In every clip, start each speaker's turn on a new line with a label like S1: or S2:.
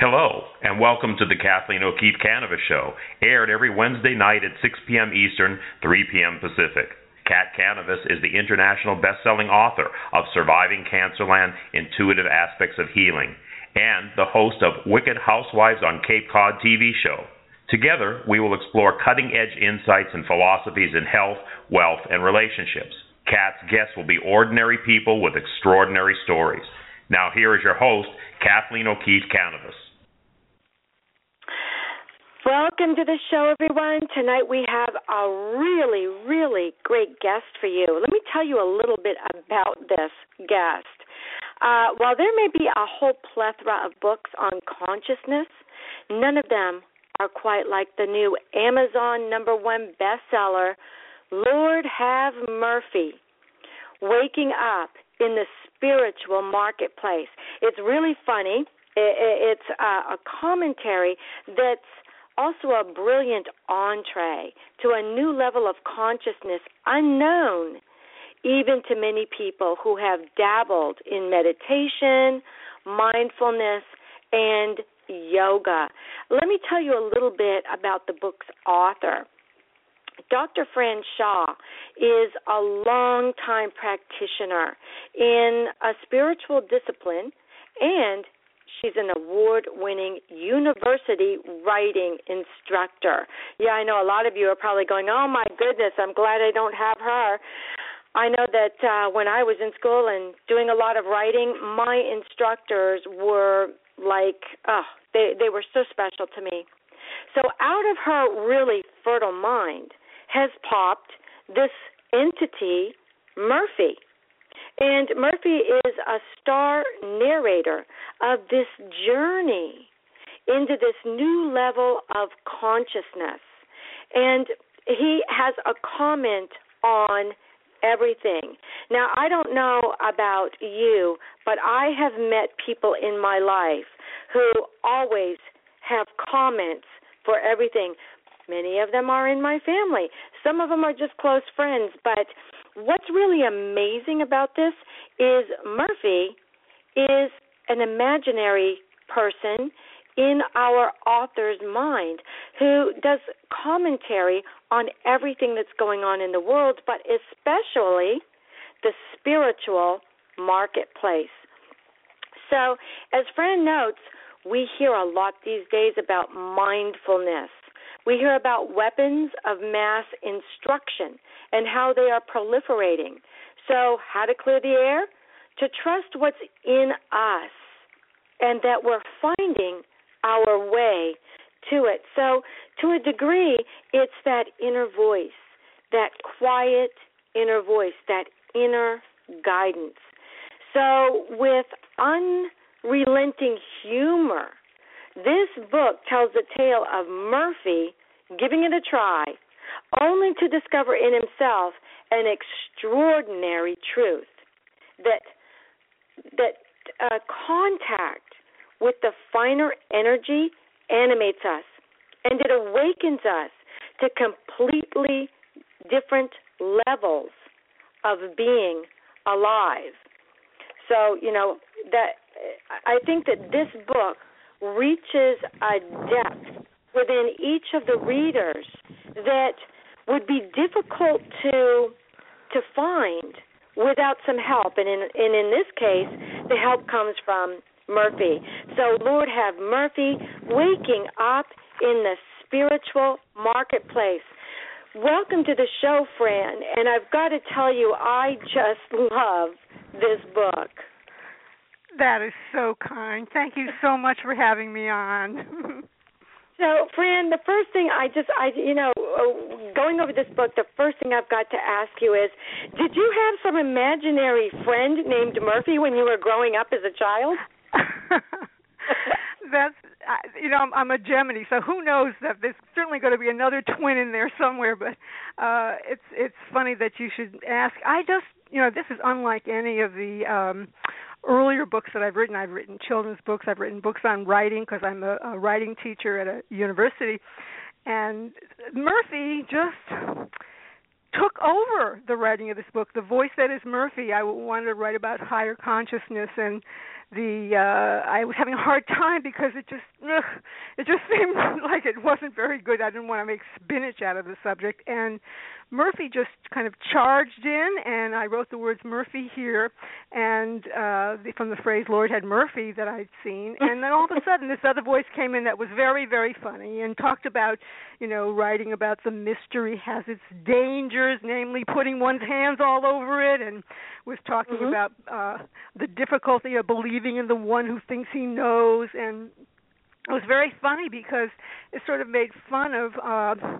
S1: Hello, and welcome to the Kathleen O'Keefe Kanavos Show, aired every Wednesday night at 6 p.m. Eastern, 3 p.m. Pacific. Kat Kanavos is the international best-selling author of Surviving Cancerland: Intuitive Aspects of Healing and the host of Wicked Housewives on Cape Cod TV show. Together, we will explore cutting-edge insights and philosophies in health, wealth, and relationships. Kat's guests will be ordinary people with extraordinary stories. Now, here is your host, Kathleen O'Keefe Kanavos.
S2: Welcome to the show, everyone. Tonight we have a really, really great guest for you. Let me tell you a little bit about this guest. Uh, while there may be a whole plethora of books on consciousness, none of them are quite like the new Amazon number one bestseller, Lord Have Murphy Waking Up in the Spiritual Marketplace. It's really funny. It's a commentary that's also a brilliant entree to a new level of consciousness unknown even to many people who have dabbled in meditation, mindfulness, and yoga. Let me tell you a little bit about the book's author. Dr. Fran Shaw is a long-time practitioner in a spiritual discipline and She's an award winning university writing instructor. Yeah, I know a lot of you are probably going, oh my goodness, I'm glad I don't have her. I know that uh, when I was in school and doing a lot of writing, my instructors were like, oh, they, they were so special to me. So out of her really fertile mind has popped this entity, Murphy. And Murphy is a star narrator of this journey into this new level of consciousness. And he has a comment on everything. Now, I don't know about you, but I have met people in my life who always have comments for everything. Many of them are in my family. Some of them are just close friends, but what's really amazing about this is Murphy is an imaginary person in our author's mind who does commentary on everything that's going on in the world, but especially the spiritual marketplace. So, as Fran notes, we hear a lot these days about mindfulness. We hear about weapons of mass instruction and how they are proliferating. So, how to clear the air? To trust what's in us and that we're finding our way to it. So, to a degree, it's that inner voice, that quiet inner voice, that inner guidance. So, with unrelenting humor, this book tells the tale of Murphy giving it a try, only to discover in himself an extraordinary truth that that uh, contact with the finer energy animates us and it awakens us to completely different levels of being alive. So, you know, that I think that this book reaches a depth within each of the readers that would be difficult to to find without some help and in and in this case the help comes from Murphy. So Lord have Murphy waking up in the spiritual marketplace. Welcome to the show, Fran, and I've got to tell you I just love this book.
S3: That is so kind. Thank you so much for having me on.
S2: So, Fran, the first thing I just, I, you know, uh, going over this book, the first thing I've got to ask you is, did you have some imaginary friend named Murphy when you were growing up as a child?
S3: That's, you know, I'm, I'm a Gemini, so who knows that there's certainly going to be another twin in there somewhere. But uh it's it's funny that you should ask. I just, you know, this is unlike any of the. um earlier books that I've written. I've written children's books. I've written books on writing because I'm a, a writing teacher at a university. And Murphy just took over the writing of this book. The voice that is Murphy. I wanted to write about higher consciousness and the uh I was having a hard time because it just ugh, it just seemed like it wasn't very good. I didn't want to make spinach out of the subject and Murphy just kind of charged in, and I wrote the words Murphy here, and uh, from the phrase Lord had Murphy that I'd seen, and then all of a sudden this other voice came in that was very, very funny and talked about, you know, writing about the mystery has its dangers, namely putting one's hands all over it, and was talking
S2: mm-hmm.
S3: about uh, the difficulty of believing in the one who thinks he knows, and it was very funny because it sort of made fun of. Uh,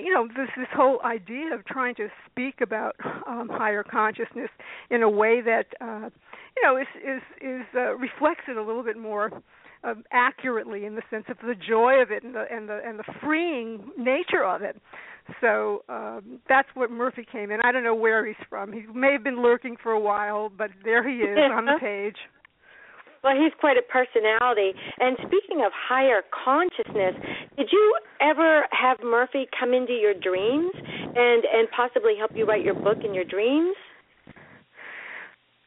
S3: you know this this whole idea of trying to speak about um, higher consciousness in a way that uh, you know is is is uh, reflects it a little bit more um, accurately in the sense of the joy of it and the and the and the freeing nature of it. So um, that's what Murphy came in. I don't know where he's from. He may have been lurking for a while, but there he is on the page.
S2: Well, he's quite a personality. And speaking of higher consciousness, did you ever have Murphy come into your dreams and and possibly help you write your book in your dreams?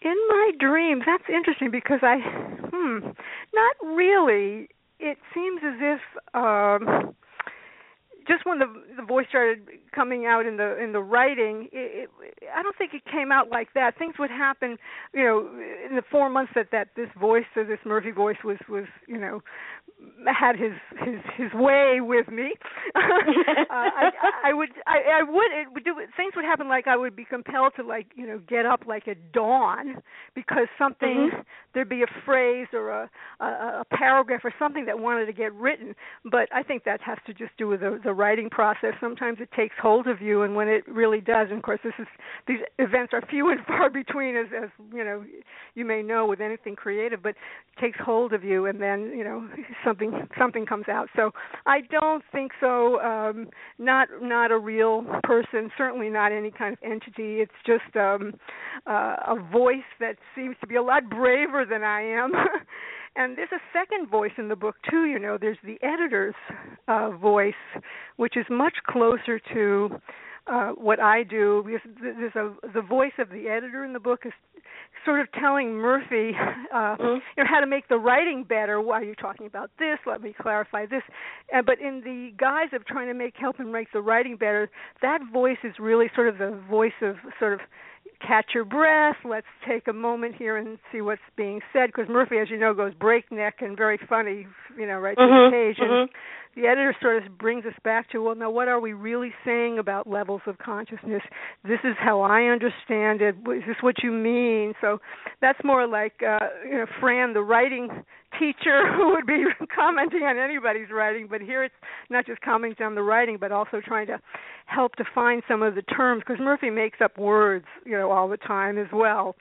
S3: In my dreams, that's interesting because I, hmm, not really. It seems as if um, just when the the voice started coming out in the in the writing, it, it, I don't think it came out like that. Things would happen, you know, in the four months that that this voice, or this Murphy voice, was was you know had his his his way with me. uh, I, I would I, I would it would do things would happen like I would be compelled to like you know get up like at dawn because something
S2: mm-hmm.
S3: there'd be a phrase or a, a a paragraph or something that wanted to get written. But I think that has to just do with the, the writing process. Sometimes it takes hold of you, and when it really does, and of course this is these events are few and far between, as as you know you may know with anything creative, but it takes hold of you, and then you know something something comes out. So I don't think so. Um, not not a real person. Certainly not any kind of entity. It's just um, uh, a voice that seems to be a lot braver than I am. and there's a second voice in the book too. You know, there's the editor's uh, voice, which is much closer to uh, what I do because there's a the voice of the editor in the book is sort of telling Murphy, uh, mm-hmm. you know, how to make the writing better. Why are you talking about this? Let me clarify this. Uh, but in the guise of trying to make help him make the writing better, that voice is really sort of the voice of sort of catch your breath. Let's take a moment here and see what's being said. Because Murphy, as you know, goes breakneck and very funny, you know, right
S2: mm-hmm.
S3: to the page.
S2: And
S3: mm-hmm the editor sort of brings us back to well now what are we really saying about levels of consciousness? This is how i understand it. Is this what you mean? So that's more like uh you know fran the writing teacher who would be commenting on anybody's writing but here it's not just commenting on the writing but also trying to help define some of the terms because murphy makes up words you know all the time as well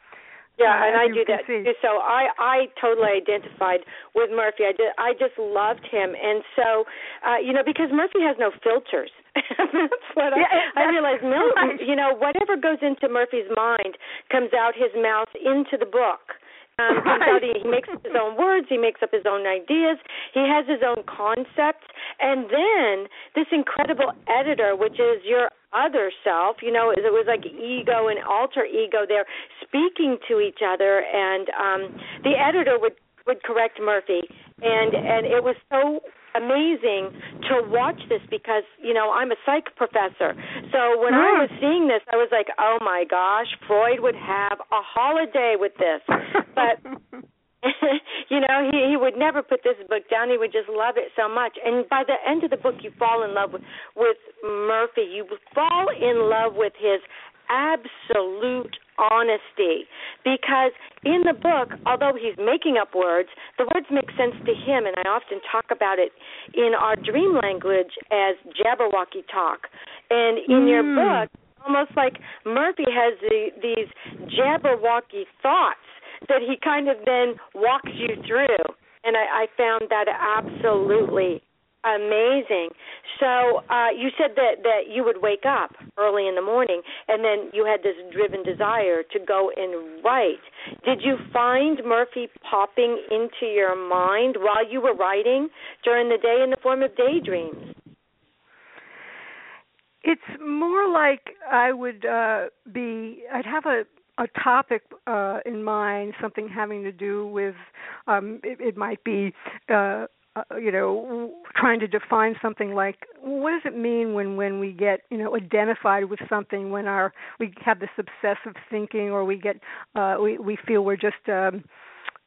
S2: yeah, and I do
S3: that
S2: too. So I I totally identified with Murphy. I did I just loved him, and so uh, you know because Murphy has no filters. that's what
S3: yeah,
S2: I, I realized.
S3: Right.
S2: you know whatever goes into Murphy's mind comes out his mouth into the book. Um,
S3: right.
S2: out, he, he makes up his own words. He makes up his own ideas. He has his own concepts, and then this incredible editor, which is your other self you know it was like ego and alter ego there speaking to each other and um the editor would would correct murphy and and it was so amazing to watch this because you know I'm a psych professor. So when mm. I was seeing this, I was like, "Oh my gosh, Freud would have a holiday with this." But you know, he he would never put this book down. He would just love it so much. And by the end of the book, you fall in love with with Murphy. You fall in love with his absolute honesty because in the book although he's making up words the words make sense to him and i often talk about it in our dream language as jabberwocky talk and in mm. your book almost like murphy has the, these jabberwocky thoughts that he kind of then walks you through. And I, I found that absolutely amazing. So uh, you said that that you would wake up early in the morning, and then you had this driven desire to go and write. Did you find Murphy popping into your mind while you were writing during the day in the form of daydreams?
S3: It's more like I would uh be I'd have a a topic uh, in mind, something having to do with um, it, it might be. Uh, uh, you know, trying to define something like what does it mean when when we get you know identified with something when our we have this obsessive thinking or we get uh, we we feel we're just um,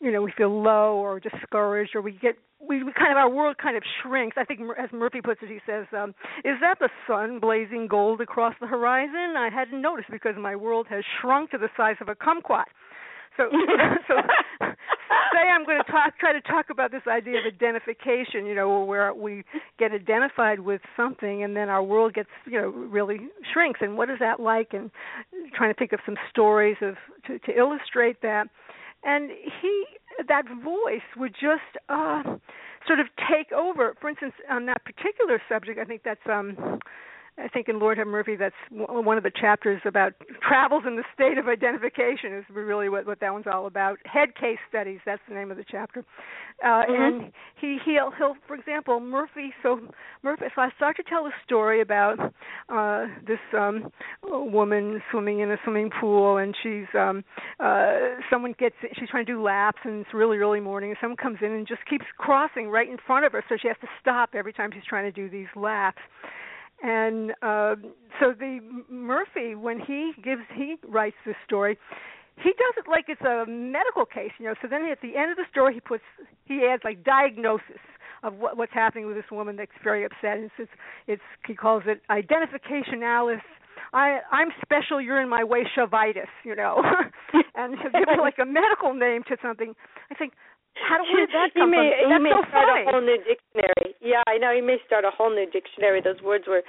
S3: you know we feel low or discouraged or we get we, we kind of our world kind of shrinks. I think as Murphy puts it, he says, um, "Is that the sun blazing gold across the horizon? I hadn't noticed because my world has shrunk to the size of a kumquat." So, so I'm going to talk, try to talk about this idea of identification. You know, where we get identified with something, and then our world gets, you know, really shrinks. And what is that like? And trying to think of some stories of to, to illustrate that. And he, that voice would just uh, sort of take over. For instance, on that particular subject, I think that's um, I think in Lord Have Murphy, that's one of the chapters about travels in the state of identification is really what, what that one's all about. Head case studies, that's the name of the chapter. Uh, mm-hmm. And he he'll he'll for example Murphy. So Murphy. So I start to tell a story about uh, this um, woman swimming in a swimming pool, and she's um, uh, someone gets she's trying to do laps, and it's really early morning, and someone comes in and just keeps crossing right in front of her, so she has to stop every time she's trying to do these laps and uh, so the Murphy, when he gives he writes this story, he does it like it's a medical case, you know. So then at the end of the story, he puts he adds like diagnosis of what, what's happening with this woman that's very upset. And it's, it's he calls it identificationalis. I I'm special. You're in my way, Shavitis, you know, and he gives like a medical name to something. I think how do, where did that come
S2: he may,
S3: from? That's
S2: he may
S3: so
S2: start
S3: funny.
S2: a whole new dictionary. Yeah, I know. He may start a whole new dictionary. Those words were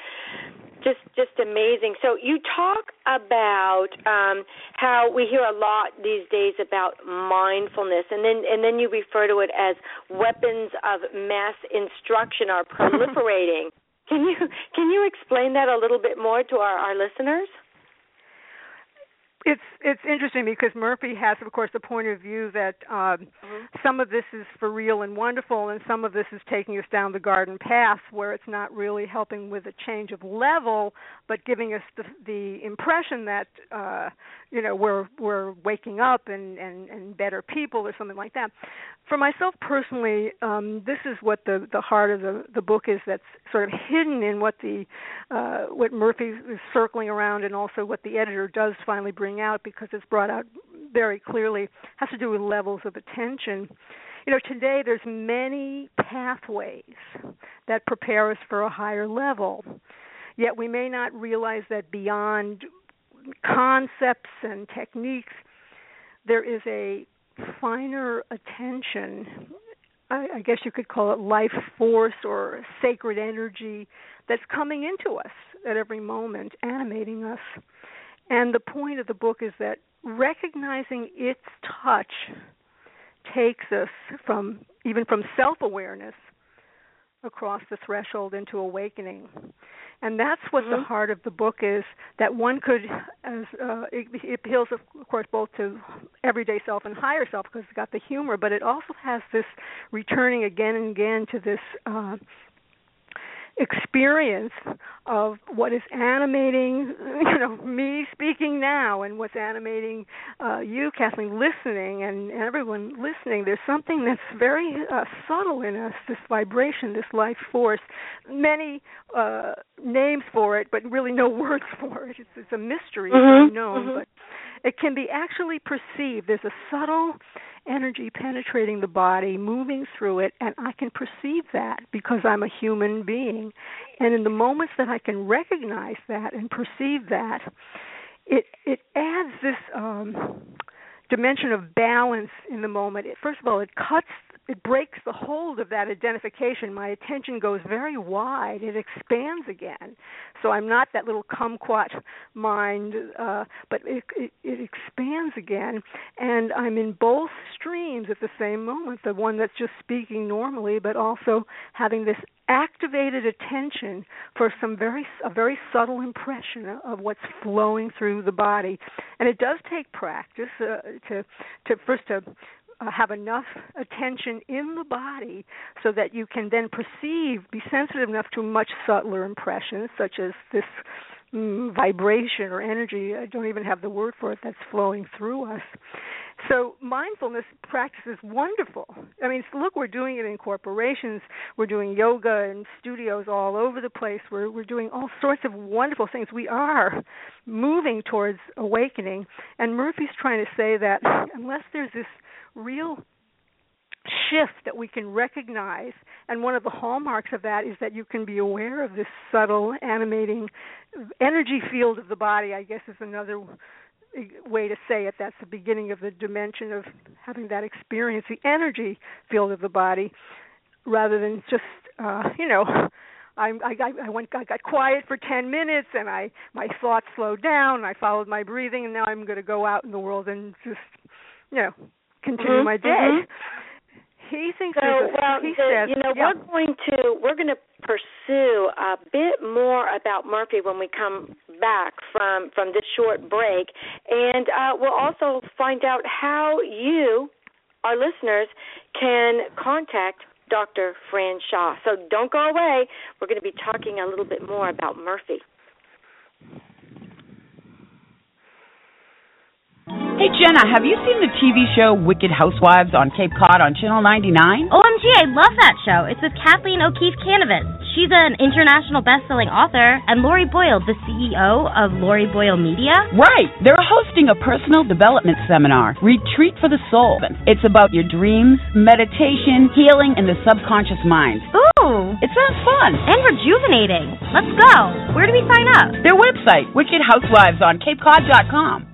S2: just just amazing. So you talk about um, how we hear a lot these days about mindfulness, and then and then you refer to it as weapons of mass instruction are proliferating. can you can you explain that a little bit more to our, our listeners?
S3: It's it's interesting because Murphy has, of course, the point of view that um, mm-hmm. some of this is for real and wonderful, and some of this is taking us down the garden path where it's not really helping with a change of level, but giving us the, the impression that uh, you know we're we're waking up and, and and better people or something like that. For myself personally, um, this is what the the heart of the the book is. That's sort of hidden in what the uh, what Murphy is circling around, and also what the editor does finally bring out because it's brought out very clearly has to do with levels of attention. You know, today there's many pathways that prepare us for a higher level. Yet we may not realize that beyond concepts and techniques there is a finer attention I, I guess you could call it life force or sacred energy that's coming into us at every moment, animating us. And the point of the book is that recognizing its touch takes us from even from self-awareness across the threshold into awakening. And that's what
S2: mm-hmm.
S3: the heart of the book is. That one could, as uh, it, it appeals, of course, both to everyday self and higher self because it's got the humor, but it also has this returning again and again to this uh, experience of what is animating you know me speaking now and what's animating uh you Kathleen listening and everyone listening there's something that's very uh, subtle in us this vibration this life force many uh names for it but really no words for it it's, it's a mystery
S2: mm-hmm.
S3: unknown
S2: mm-hmm.
S3: but it can be actually perceived there's a subtle energy penetrating the body, moving through it, and I can perceive that because I'm a human being. And in the moments that I can recognize that and perceive that, it it adds this um, dimension of balance in the moment. It, first of all, it cuts it breaks the hold of that identification. My attention goes very wide. It expands again. So I'm not that little kumquat mind, uh, but it, it, it expands again, and I'm in both streams at the same moment. The one that's just speaking normally, but also having this activated attention for some very a very subtle impression of what's flowing through the body and it does take practice uh, to to first to uh, have enough attention in the body so that you can then perceive, be sensitive enough to much subtler impressions, such as this mm, vibration or energy. I don't even have the word for it that's flowing through us. So mindfulness practice is wonderful. I mean, look, we're doing it in corporations. We're doing yoga in studios all over the place. We're we're doing all sorts of wonderful things. We are moving towards awakening. And Murphy's trying to say that unless there's this real shift that we can recognize. And one of the hallmarks of that is that you can be aware of this subtle animating energy field of the body i guess is another way to say it. That's the beginning of the dimension of having that experience the energy field of the body rather than just uh you know I, I I went I got quiet for 10 minutes and I my thoughts slowed down I followed my breathing and now I'm going to go out in the world and just you know continue
S2: mm-hmm,
S3: my day
S2: mm-hmm
S3: he thinks
S2: so,
S3: a,
S2: well,
S3: he
S2: the,
S3: says,
S2: you know,
S3: yeah.
S2: we're going to we're going to pursue a bit more about Murphy when we come back from from this short break, and uh, we'll also find out how you, our listeners, can contact Dr. Fran Shaw. So don't go away. We're going to be talking a little bit more about Murphy.
S4: Hey Jenna, have you seen the TV show Wicked Housewives on Cape Cod on Channel 99?
S5: OMG, I love that show. It's with Kathleen O'Keefe Kanavos. She's an international best-selling author, and Lori Boyle, the CEO of Lori Boyle Media.
S4: Right. They're hosting a personal development seminar, Retreat for the Soul. It's about your dreams, meditation, healing, and the subconscious mind.
S5: Ooh.
S4: It sounds fun.
S5: And rejuvenating. Let's go. Where do we sign up?
S4: Their website, Wicked Housewives on CapeCod.com.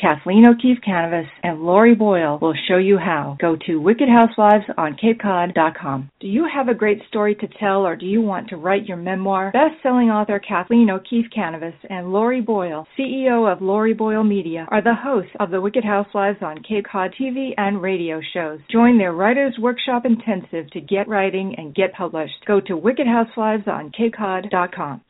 S6: Kathleen O'Keefe Kanavos and Lori Boyle will show you how. Go to wickedhousewivesOnCapeCod.com. Do you have a great story to tell or do you want to write your memoir? Best-selling author Kathleen O'Keefe Kanavos and Lori Boyle, CEO of Lori Boyle Media, are the hosts of the Wicked Housewives on Cape Cod TV and radio shows. Join their Writers Workshop Intensive to get writing and get published. Go to wickedhousewivesOnCapeCod.com.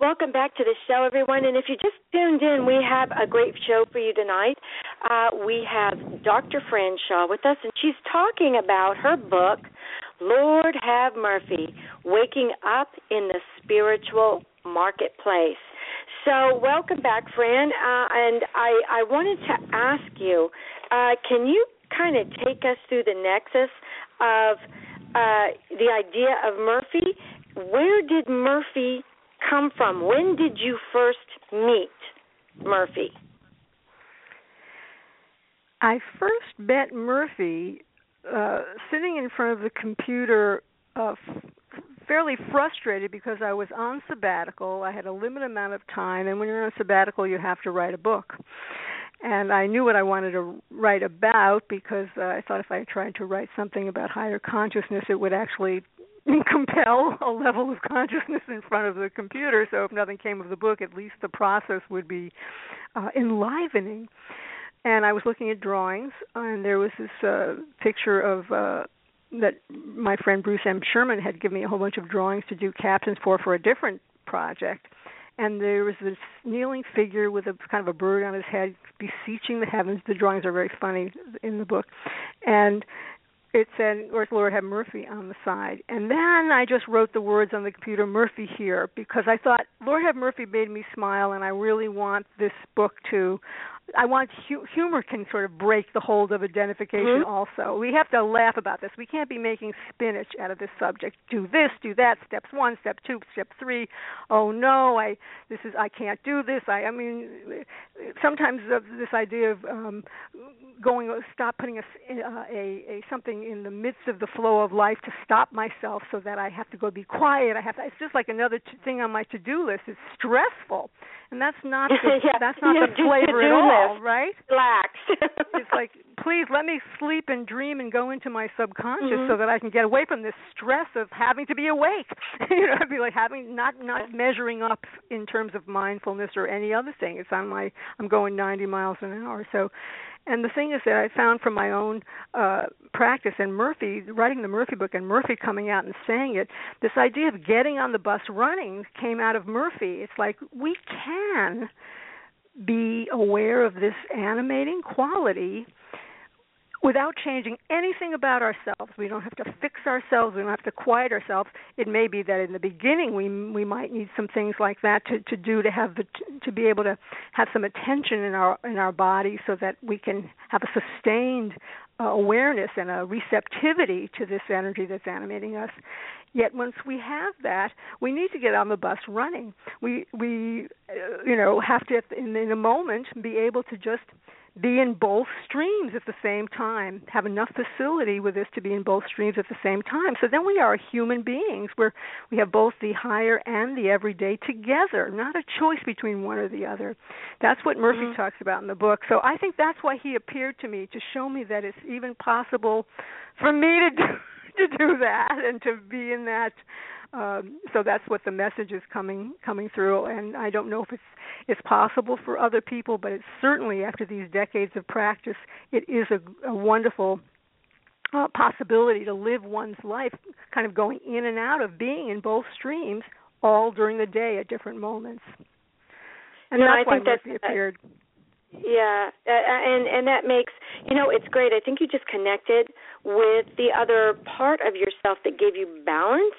S2: Welcome back to the show, everyone. And if you just tuned in, we have a great show for you tonight. Uh, we have Dr. Fran Shaw with us, and she's talking about her book, Lord Have Murphy Waking Up in the Spiritual Marketplace. So, welcome back, Fran. Uh, and I, I wanted to ask you uh, can you kind of take us through the nexus of uh, the idea of Murphy? Where did Murphy come from? When did you first meet Murphy?
S3: I first met Murphy uh, sitting in front of the computer, uh, f- fairly frustrated because I was on sabbatical. I had a limited amount of time, and when you're on sabbatical, you have to write a book. And I knew what I wanted to write about because uh, I thought if I tried to write something about higher consciousness, it would actually compel a level of consciousness in front of the computer. So if nothing came of the book, at least the process would be uh, enlivening. And I was looking at drawings, and there was this uh, picture of uh, that my friend Bruce M. Sherman had given me a whole bunch of drawings to do captions for for a different project. And there was this kneeling figure with a kind of a bird on his head, beseeching the heavens. The drawings are very funny in the book, and it said, "Where's Lord have Murphy on the side?" And then I just wrote the words on the computer, "Murphy here," because I thought Lord have Murphy made me smile, and I really want this book to I want hu- humor can sort of break the hold of identification.
S2: Mm-hmm.
S3: Also, we have to laugh about this. We can't be making spinach out of this subject. Do this, do that. Steps one, step two, step three. Oh no, I this is I can't do this. I I mean, sometimes uh, this idea of um, going stop putting a, uh, a a something in the midst of the flow of life to stop myself so that I have to go be quiet. I have to, it's just like another t- thing on my to-do list. It's stressful, and that's not the,
S2: yeah,
S3: that's not
S2: yeah,
S3: the flavor at all right?
S2: Relax.
S3: it's like, please let me sleep and dream and go into my subconscious
S2: Mhm.
S3: so that I can get away from this stress of having to be awake. you know, I'd be like having not not measuring up in terms of mindfulness or any other thing. It's on my I'm going 90 miles an hour. So and the thing is that I found from my own uh, practice and Murphy writing the Murphy book and Murphy coming out and saying it, this idea of getting on the bus running came out of Murphy. It's like we can be aware of this animating quality without changing anything about ourselves. We don't have to fix ourselves. We don't have to quiet ourselves. It may be that in the beginning we we might need some things like that to to do to have the to be able to have some attention in our in our body so that we can have a sustained awareness and a receptivity to this energy that's animating us. Yet once we have that, we need to get on the bus running. We we uh, you know have to in, in a moment be able to just be in both streams at the same time, have enough facility with this to be in both streams at the same time. So then we are human beings where we have both the higher and the everyday together, not a choice between one or the other. That's what Murphy mm-hmm. talks about in the book. So I think that's why he appeared to me to show me that it's even possible for me to do, to do that and to be in that um, so that's what the message is coming coming through. And I don't know if it's it's possible for other people, but it's certainly after these decades of practice, it is a, a wonderful uh, possibility to live one's life, kind of going in and out of being in both streams all during the day at different moments. And
S2: no,
S3: that's
S2: I
S3: why
S2: think
S3: Murphy
S2: that's,
S3: appeared.
S2: Yeah, uh, and and that makes you know it's great. I think you just connected with the other part of yourself that gave you balance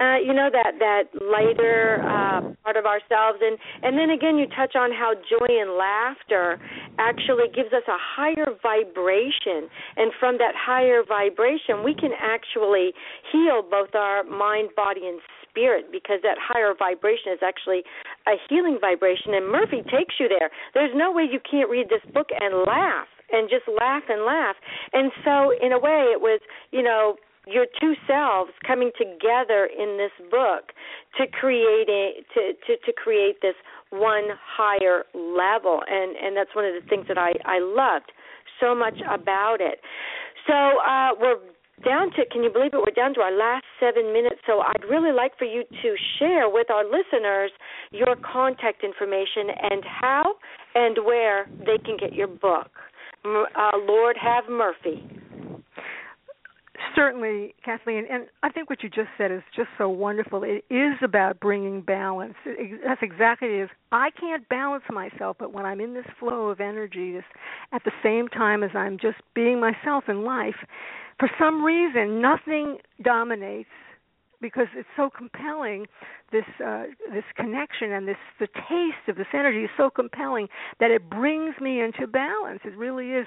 S2: uh, you know that that lighter uh, part of ourselves, and and then again you touch on how joy and laughter actually gives us a higher vibration, and from that higher vibration we can actually heal both our mind, body, and spirit because that higher vibration is actually a healing vibration, and Murphy takes you there. There's no way you can't read this book and laugh and just laugh and laugh. And so, in a way, it was, you know, your two selves coming together in this book to create a, to, to to create this one higher level and and that's one of the things that I I loved so much about it. So uh we're down to can you believe it we're down to our last 7 minutes so I'd really like for you to share with our listeners your contact information and how and where they can get your book. Uh, Lord have Murphy
S3: certainly, Kathleen, and I think what you just said is just so wonderful. It is about bringing balance. That's exactly it is. I can't balance myself, but when I'm in this flow of energy, this at the same time as I'm just being myself in life, for some reason, nothing dominates because it's so compelling this uh, this connection and this the taste of this energy is so compelling that it brings me into balance it really is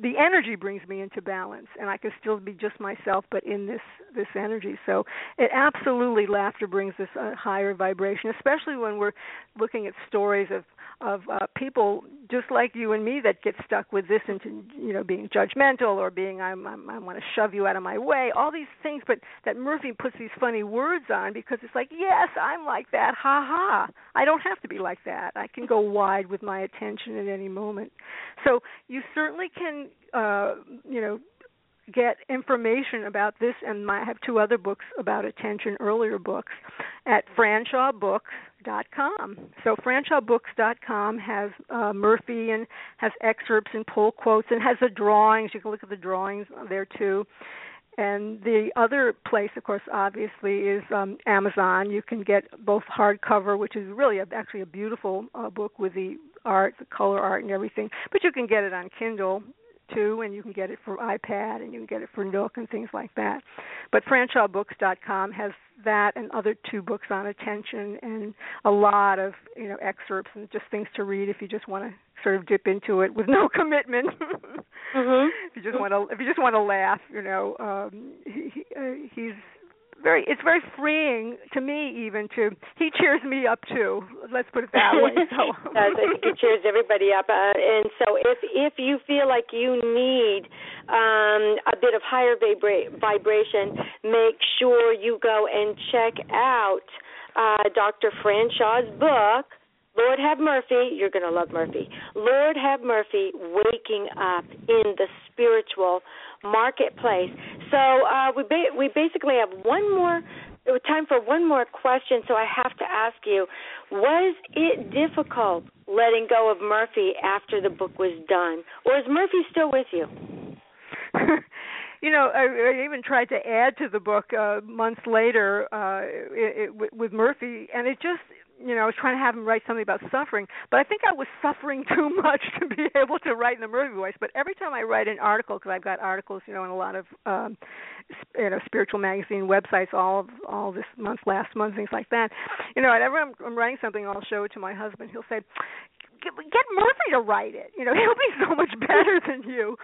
S3: the energy brings me into balance and I can still be just myself but in this this energy. So it absolutely laughter brings this uh, higher vibration especially when we're looking at stories of of uh, people just like you and me that get stuck with this into you know being judgmental or being I'm, I'm I want to shove you out of my way all these things but that Murphy puts these funny words on because it's like yes I'm like that ha ha I don't have to be like that. I can go wide with my attention at any moment. So you certainly can uh you know get information about this and my, I have two other books about attention earlier books at franshawbooks.com. So franshawbooks.com has uh, Murphy and has excerpts and pull quotes and has the drawings. You can look at the drawings there too. And the other place, of course, obviously, is um, Amazon. You can get both hardcover, which is really a, actually a beautiful uh, book with the art, the color art, and everything. But you can get it on Kindle too, and you can get it for iPad and you can get it for Nook and things like that. But FranshawBooks.com has that and other two books on attention and a lot of you know excerpts and just things to read if you just want to sort of dip into it with no commitment.
S2: mm-hmm.
S3: If you just want to, if you just want to laugh, you know, um, he, he, uh, he's very it's very freeing to me even to he cheers me up too. Let's put it that way. So.
S2: I think he cheers everybody up uh, and so if if you feel like you need um a bit of higher vibra- vibration make sure you go and check out uh dr franshaw's book Lord have Murphy, you're going to love Murphy. Lord have Murphy, waking up in the spiritual marketplace. So uh, we ba- we basically have one more time for one more question, so I have to ask you: Was it difficult letting go of Murphy after the book was done, or is Murphy still with you?
S3: you know, I, I even tried to add to the book uh, months later uh, it, it, with Murphy, and it just you know, I was trying to have him write something about suffering, but I think I was suffering too much to be able to write in the Murphy voice. But every time I write an article, because I've got articles, you know, in a lot of um, you know spiritual magazine websites, all of all this month, last month, things like that. You know, whenever I'm, I'm writing something, I'll show it to my husband. He'll say, "Get, get Murphy to write it. You know, he'll be so much better than you."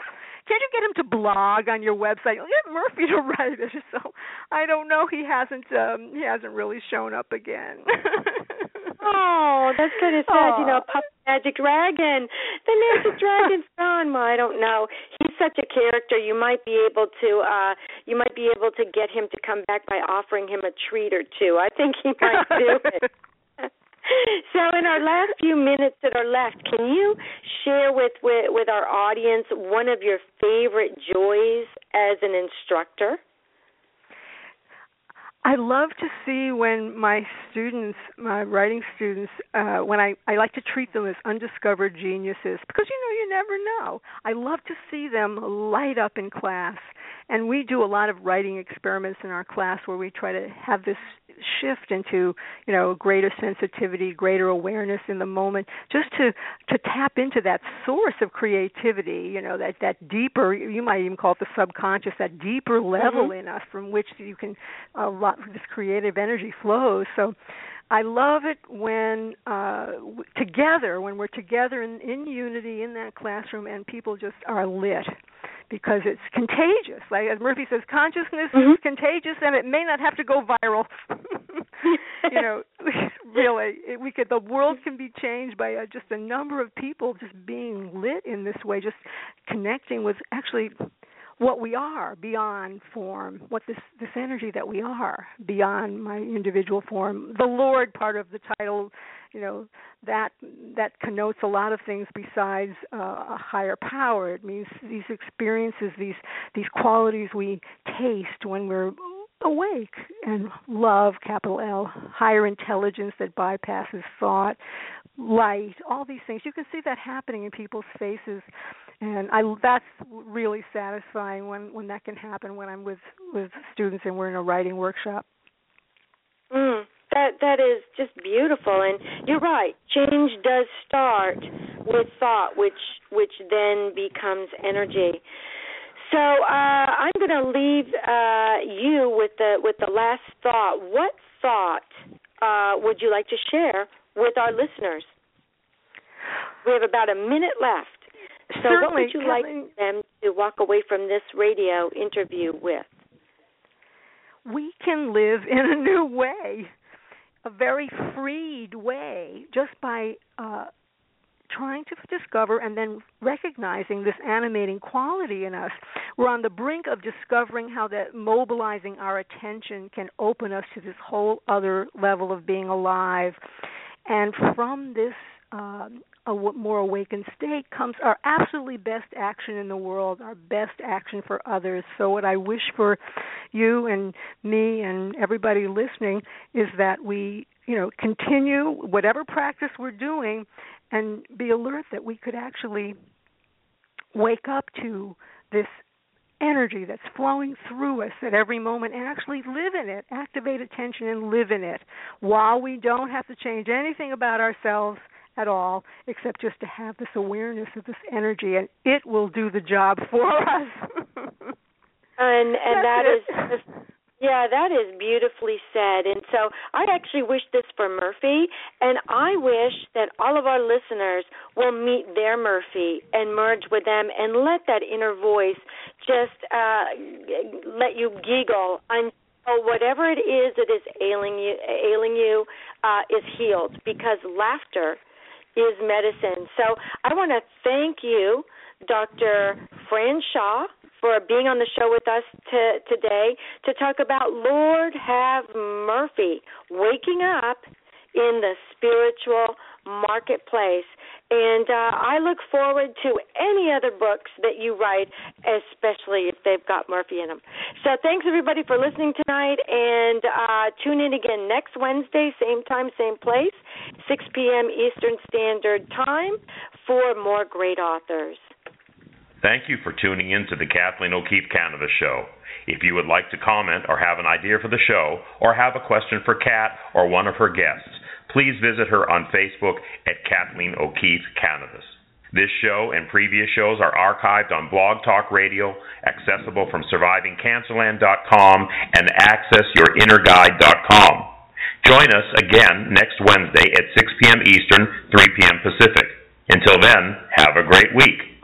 S3: can't you get him to blog on your website? Get Murphy to write it. So I don't know. He hasn't. um He hasn't really shown up again.
S2: Oh, that's kind of sad. You know, Puff Magic Dragon. The Magic Dragon's gone. Well, I don't know. He's such a character. You might be able to. uh You might be able to get him to come back by offering him a treat or two. I think he might do it. So, in our last few minutes that are left, can you share with, with with our audience one of your favorite joys as an instructor?
S3: I love to see when my students, my writing students, uh, when I I like to treat them as undiscovered geniuses because you know you never know. I love to see them light up in class, and we do a lot of writing experiments in our class where we try to have this shift into you know greater sensitivity greater awareness in the moment just to to tap into that source of creativity you know that that deeper you might even call it the subconscious that deeper level mm-hmm. in us from which you can a lot this creative energy flows so I love it when uh together when we're together in in unity in that classroom and people just are lit because it's contagious. Like as Murphy says, consciousness mm-hmm. is contagious, and it may not have to go viral. you know, really, it, we could. The world can be changed by uh, just a number of people just being lit in this way, just connecting with actually what we are beyond form, what this this energy that we are beyond my individual form. The Lord part of the title, you know, that that connotes a lot of things besides uh, a higher power. It means these experiences, these these qualities we taste when we're awake and love capital L higher intelligence that bypasses thought light all these things you can see that happening in people's faces and I that's really satisfying when when that can happen when I'm with with students and we're in a writing workshop.
S2: Mm, that that is just beautiful, and you're right. Change does start with thought, which which then becomes energy. So uh, I'm going to leave uh, you with the with the last thought. What thought uh, would you like to share with our listeners? We have about a minute left. So,
S3: Certainly,
S2: what would you like them to walk away from this radio interview with?
S3: We can live in a new way, a very freed way, just by uh, trying to discover and then recognizing this animating quality in us. We're on the brink of discovering how that mobilizing our attention can open us to this whole other level of being alive. And from this um, a more awakened state comes our absolutely best action in the world, our best action for others. So, what I wish for you and me and everybody listening is that we, you know, continue whatever practice we're doing and be alert that we could actually wake up to this energy that's flowing through us at every moment and actually live in it, activate attention and live in it while we don't have to change anything about ourselves at all except just to have this awareness of this energy and it will do the job for us.
S2: And and that is yeah that is beautifully said. And so i actually wish this for murphy and i wish that all of our listeners will meet their murphy and merge with them and let that inner voice just uh let you giggle until whatever it is that is ailing you ailing you uh is healed because laughter is medicine. So I want to thank you, Dr. Fran Shaw, for being on the show with us to, today to talk about Lord Have Murphy. Waking up in the spiritual marketplace. And uh, I look forward to any other books that you write, especially if they've got Murphy in them. So thanks everybody for listening tonight, and uh, tune in again next Wednesday, same time, same place, 6 p.m. Eastern Standard Time, for more great authors.
S1: Thank you for tuning in to the Kathleen O'Keefe Kanavos Show. If you would like to comment or have an idea for the show, or have a question for Kat or one of her guests, please visit her on Facebook at Kathleen O'Keefe Kanavos. This show and previous shows are archived on Blog Talk Radio, accessible from survivingcancerland.com and accessyourinnerguide.com. Join us again next Wednesday at 6 p.m. Eastern, 3 p.m. Pacific. Until then, have a great week.